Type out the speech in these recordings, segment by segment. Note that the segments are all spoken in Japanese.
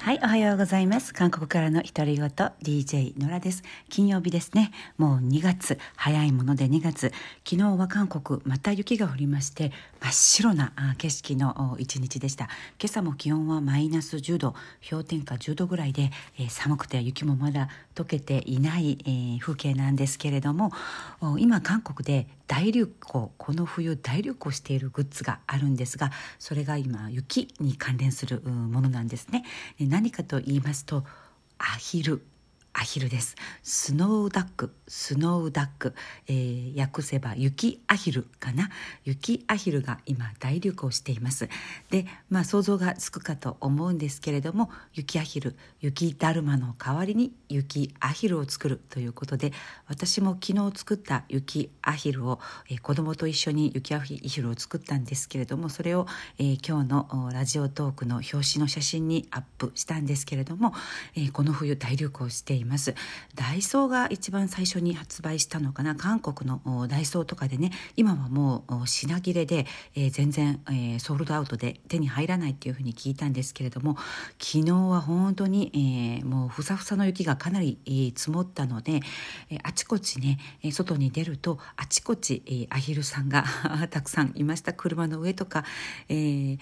はい、おはようございます。韓国からの独り言 DJ 野良です。金曜日ですね。もう2月、早いもので2月。昨日は韓国、また雪が降りまして、真っ白な景色の一日でした。今朝も気温はマイナス10度、氷点下10度ぐらいで、えー、寒くて雪もまだ溶けていない、えー、風景なんですけれども、今韓国で大流行この冬大流行しているグッズがあるんですがそれが今雪に関連するものなんですね。何かと言いますとアヒル。アヒルです。スノーダックスノーダック、えー、訳せば雪アヒルかな。雪アヒルが今大流行しています。でまあ想像がつくかと思うんですけれども雪アヒル雪だるまの代わりに雪アヒルを作るということで私も昨日作った雪アヒルを、えー、子供と一緒に雪アヒルを作ったんですけれどもそれを、えー、今日のラジオトークの表紙の写真にアップしたんですけれども、えー、この冬大流行していますいます。ダイソーが一番最初に発売したのかな？韓国のダイソーとかでね今はもう品切れで、えー、全然、えー、ソールドアウトで手に入らないっていうふうに聞いたんですけれども昨日は本当に、えー、もうふさふさの雪がかなり、えー、積もったので、えー、あちこちね外に出るとあちこち、えー、アヒルさんが たくさんいました。車の上とか、えー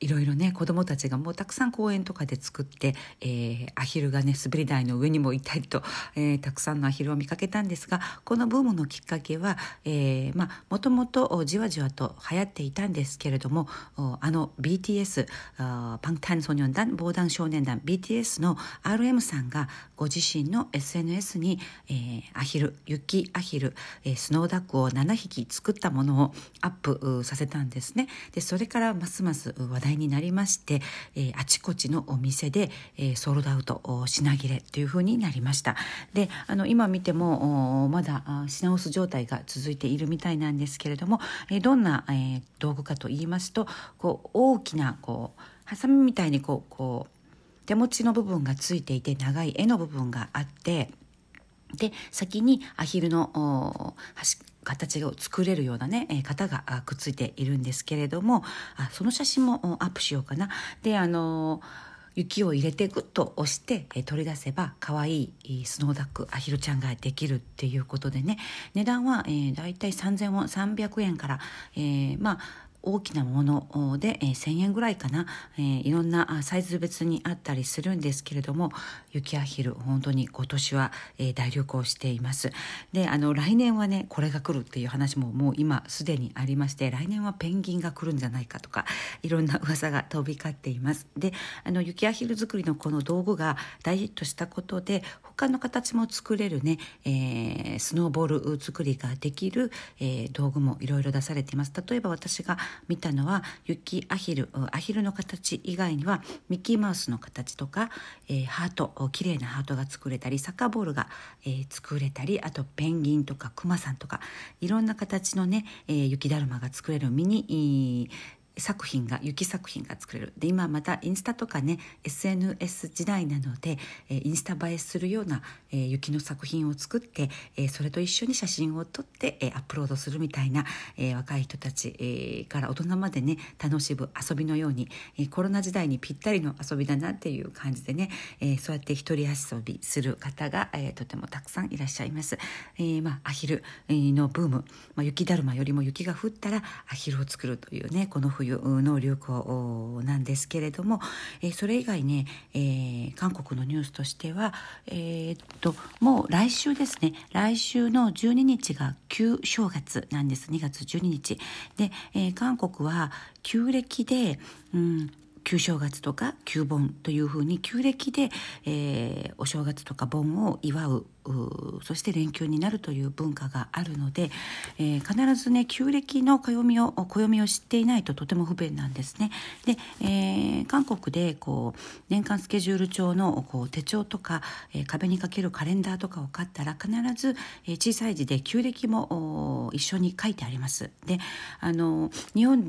いろいろね子どもたちがもうたくさん公園とかで作って、えー、アヒルがね滑り台の上にもいたりと、えー、たくさんのアヒルを見かけたんですがこのブームのきっかけは、えー、まあもともとじわじわと流行っていたんですけれどもあの BTS パンタンソニョン団防弾少年団 BTS の RM さんがご自身の SNS に、えー、アヒル雪アヒル、えー、スノーダックを7匹作ったものをアップさせたんですね。でそれからますます話題題になりまして、えー、あちこちのお店で、えー、ソールドアウト品切れというふうになりました。であの今見てもまだ品薄状態が続いているみたいなんですけれども、えー、どんな、えー、道具かと言いますとこう大きなこうハサミみたいにこうこう手持ちの部分がついていて長い柄の部分があってで先にアヒルの端形を作れるようなね、え型がくっついているんですけれどもあその写真もアップしようかな。であの雪を入れてグッと押して、取り出せば可愛いスノーダックアヒルちゃんができるっていうことでね値段は、えー、だいたい3000ウォン300円から、えー、まあ大きなもので、えー、1,000円ぐらいかな、えー、いろんなサイズ別にあったりするんですけれども雪アヒル本当に今年は、えー、大流行しています。であの来年はねこれが来るっていう話ももう今すでにありまして来年はペンギンが来るんじゃないかとかいろんな噂が飛び交っています。であの雪アヒル作りのこの道具が大ヒットしたことで他の形も作れるね、えー、スノーボール作りができる、えー、道具もいろいろ出されています。例えば私が見たのは雪アヒルアヒルの形以外にはミッキーマウスの形とか、えー、ハート綺麗なハートが作れたりサッカーボールが、えー、作れたりあとペンギンとかクマさんとかいろんな形のね、えー、雪だるまが作れるミニ、作品が雪作品が作れるで今またインスタとかね SNS 時代なので、え、インスタ映えするような、え、雪の作品を作って、え、それと一緒に写真を撮って、え、アップロードするみたいな、え、若い人たち、え、から大人までね楽しむ遊びのように、え、コロナ時代にぴったりの遊びだなっていう感じでね、え、そうやって一人遊びする方が、え、とてもたくさんいらっしゃいます。えーまあ、アヒルのブーム、まあ、雪だるまよりも雪が降ったらアヒルを作るというねこの冬冬の流行なんですけれども、えー、それ以外ね、えー、韓国のニュースとしては、えー、っともう来週ですね。来週の12日が旧正月なんです。2月12日。で、えー、韓国は旧暦で、うん、旧正月とか旧盆というふうに旧暦で、えー、お正月とか盆を祝うそして連休になるという文化があるので、えー、必ずね旧暦の暦を暦を知っていないととても不便なんですね。で、えー、韓国でこう年間スケジュール帳のこう手帳とか、えー、壁にかけるカレンダーとかを買ったら必ず、え、小さい字で旧暦も一緒に書いてあります。であの日本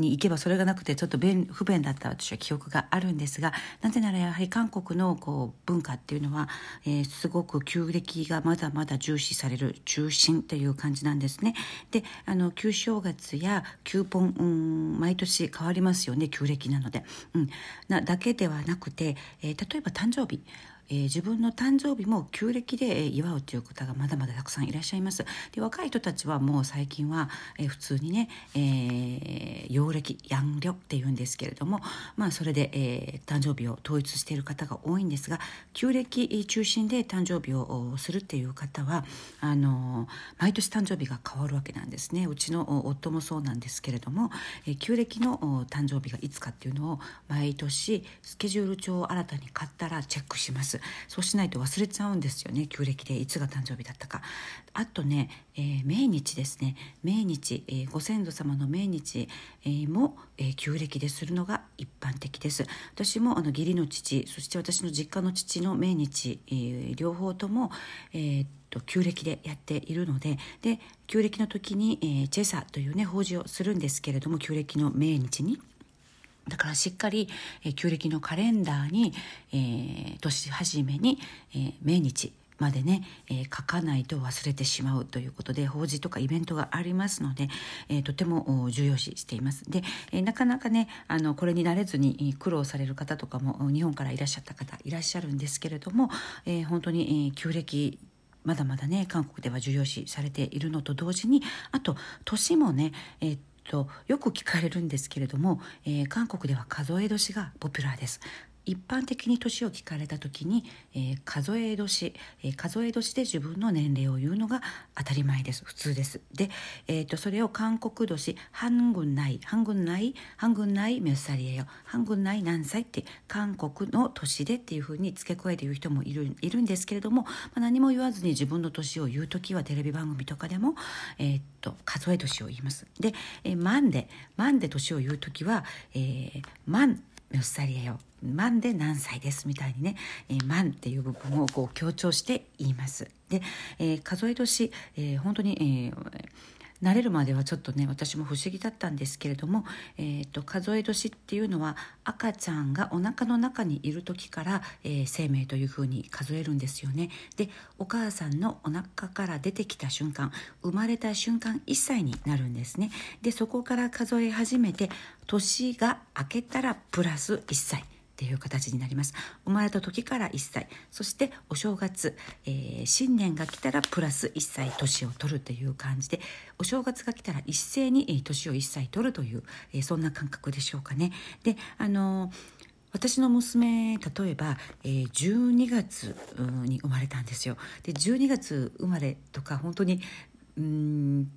に行けばそれがなくてちょっと便不便だった私は記憶があるんですがなぜならやはり韓国のこう文化っていうのは、え、すごく旧暦暦がまだまだ重視される中心という感じなんですね。であの旧正月や旧盆、うん、毎年変わりますよね旧暦なので、うん、なだけではなくて、えー、例えば誕生日。えー、自分の誕生日も旧暦で、え、祝うという方がまだまだたくさんいらっしゃいます。で若い人たちはもう最近は、えー、普通にね、えー、陽暦陽暦っていうんですけれどもまあそれで、えー、誕生日を統一している方が多いんですが旧暦中心で誕生日をするっていう方はあの毎年誕生日が変わるわけなんですね。うちの夫もそうなんですけれども、えー、旧暦の誕生日がいつかっていうのを毎年スケジュール帳を新たに買ったらチェックします。そうしないと忘れちゃうんですよね。旧暦で。いつが誕生日だったか。あとね、えー、命日ですね。命日、えー、ご先祖様の命日、えー、も、えー、旧暦でするのが一般的です。私もあの義理の父そして私の実家の父の命日、えー、両方とも、えー旧暦でやっているのでで旧暦の時に、えー、チェサというね法事をするんですけれども旧暦の命日に。だからしっかり、えー、旧暦のカレンダーに、えー、年始めに、えー、命日までね、えー、書かないと忘れてしまうということで法事とかイベントがありますので、えー、とても重要視しています。で、えー、なかなかねあのこれに慣れずに苦労される方とかも日本からいらっしゃった方いらっしゃるんですけれども、えー、本当に、えー、旧暦まだまだね韓国では重要視されているのと同時にあと年もね、えーとよく聞かれるんですけれども、えー、韓国では数え年がポピュラーです。一般的に年を聞かれた時に、えー、数え年、えー、数え年で自分の年齢を言うのが当たり前です。普通です。で、えーと、それを韓国年半軍内半軍内半軍内メッサリエよ。半軍内何歳って韓国の年でっていうふうに付け加えて言う人もいるいるんですけれども、まあ、何も言わずに自分の年を言う時はテレビ番組とかでも、えーと、数え年を言います。で、えー、万で万で年を言う時は、えー、万メッサリエよ。万で何歳ですみたいにね、えー、万っていう部分をこう強調して言います。で、えー、数え年、えー、本当に、えー慣れるまではちょっとね私も不思議だったんですけれども、えーと、数え年っていうのは赤ちゃんがお腹の中にいる時から、えー、生命というふうに数えるんですよね。でお母さんのお腹から出てきた瞬間生まれた瞬間1歳になるんですね。でそこから数え始めて年が明けたらプラス1歳。っていう形になります。生まれた時から1歳。そしてお正月、えー、新年が来たらプラス1歳年を取るという感じでお正月が来たら一斉に、え、年を1歳取るという、えー、そんな感覚でしょうかね。であの私の娘例えば、えー、12月に生まれたんですよ。で12月生まれとか本当にうん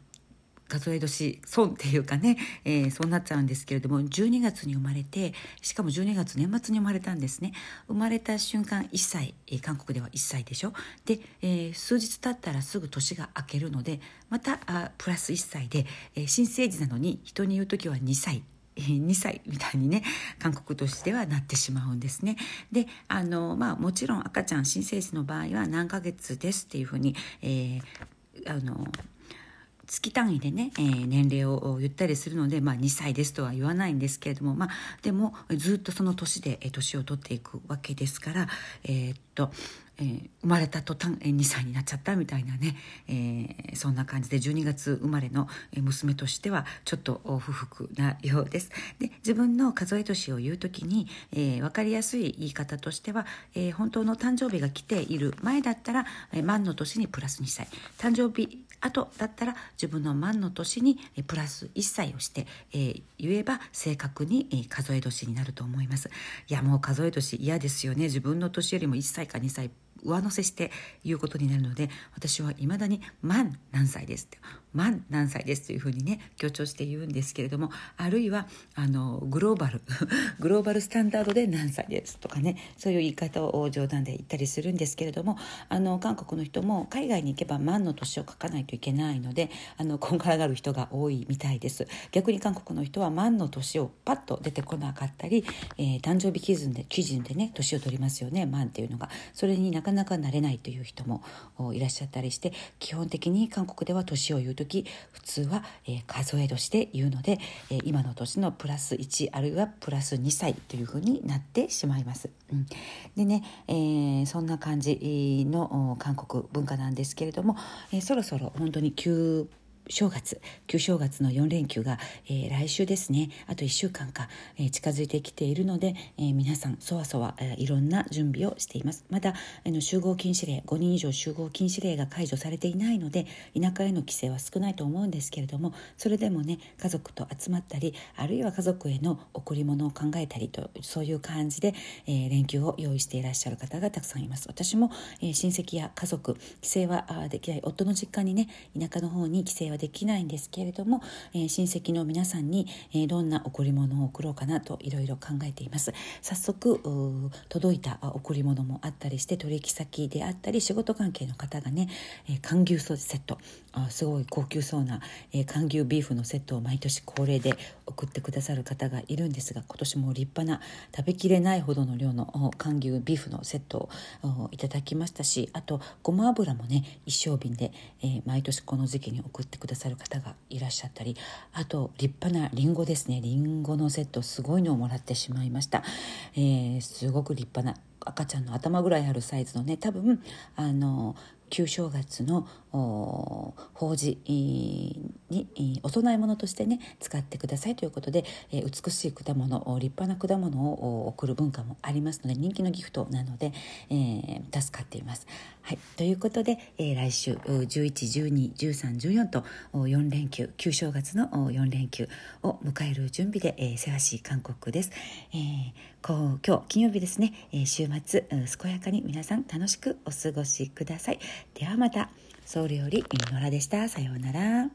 数え年損っていうかね、えー、そうなっちゃうんですけれども12月に生まれてしかも12月年末に生まれたんですね。生まれた瞬間1歳、えー、韓国では1歳でしょ。で、えー、数日経ったらすぐ年が明けるのでまたあプラス1歳で、え、新生児なのに人に言う時は2歳。2歳みたいにね韓国としてはなってしまうんですね。であのまあもちろん赤ちゃん新生児の場合は何ヶ月ですっていうふうに、えー、あの月単位でね、えー、年齢を言ったりするので、まあ、2歳ですとは言わないんですけれども、まあ、でもずっとその年で年を取っていくわけですから、えー、っとえー、生まれた途端、えー、2歳になっちゃったみたいなね、えー、そんな感じで12月生まれの娘としてはちょっと不服なようです。で自分の数え年を言う時に、えー、分かりやすい言い方としては、えー、本当の誕生日が来ている前だったら、えー、満の年にプラス2歳誕生日後だったら自分の満の年にプラス1歳をして、えー、言えば正確に、えー、数え年になると思います。いやもう数え年嫌ですよね自分の年よりも1歳か2歳上乗せして言うことになるので私はいまだに「満何歳です」って「満何歳です」というふうにね強調して言うんですけれどもあるいはあのグローバル グローバルスタンダードで何歳ですとかねそういう言い方を冗談で言ったりするんですけれどもあの韓国の人も海外に行けば満の年を書かないといけないのであのこんがらがる人が多いみたいです。逆に韓国の人は満の年をパッと出てこなかったり、えー、誕生日基準で基準でね年を取りますよね満っていうのが。それになかなか慣れないという人もいらっしゃったりして基本的に韓国では年を言う時普通は、えー、数え年で言うので、えー、今の年のプラス1あるいはプラス2歳というふうになってしまいます。うん、でね、えー、そんな感じの韓国文化なんですけれども、え、そろそろ本当に急正月旧正月の4連休が、えー、来週ですね。あと1週間か、えー、近づいてきているので、えー、皆さんそわそわ、え、いろんな準備をしています。まだあの集合禁止令5人以上集合禁止令が解除されていないので田舎への規制は少ないと思うんですけれどもそれでもね家族と集まったりあるいは家族への贈り物を考えたりとそういう感じで、え、連休を用意していらっしゃる方がたくさんいます。私も、え、親戚や家族帰省はできない夫の実家にね田舎の方に帰省はできないんですけれども、えー、親戚の皆さんに、えー、どんな贈り物を贈ろうかなといろいろ考えています。早速届いた贈り物もあったりして取引先であったり仕事関係の方がね、えー、寒牛セットあすごい高級そうな、えー、寒牛ビーフのセットを毎年恒例で送ってくださる方がいるんですが今年も立派な食べきれないほどの量の寒牛ビーフのセットをいただきましたしあとごま油もね一升瓶で、えー、毎年この時期に送ってくださる方がいらっしゃったりあと立派なりんごですね。りんごのセットすごいのをもらってしまいました、えー、すごく立派な赤ちゃんの頭ぐらいあるサイズのね多分あの旧正月の法事にお供え物としてね使ってくださいということで、美しい果物立派な果物を贈る文化もありますので人気のギフトなので、えー、助かっています。はい、ということで、えー、来週11121314と4連休旧正月の4連休を迎える準備で、えー、せわしい韓国です。えー、こう今日金曜日ですね、えー、週末健やかに皆さん楽しくお過ごしください。ではまた。僧侶より野良でした。さようなら。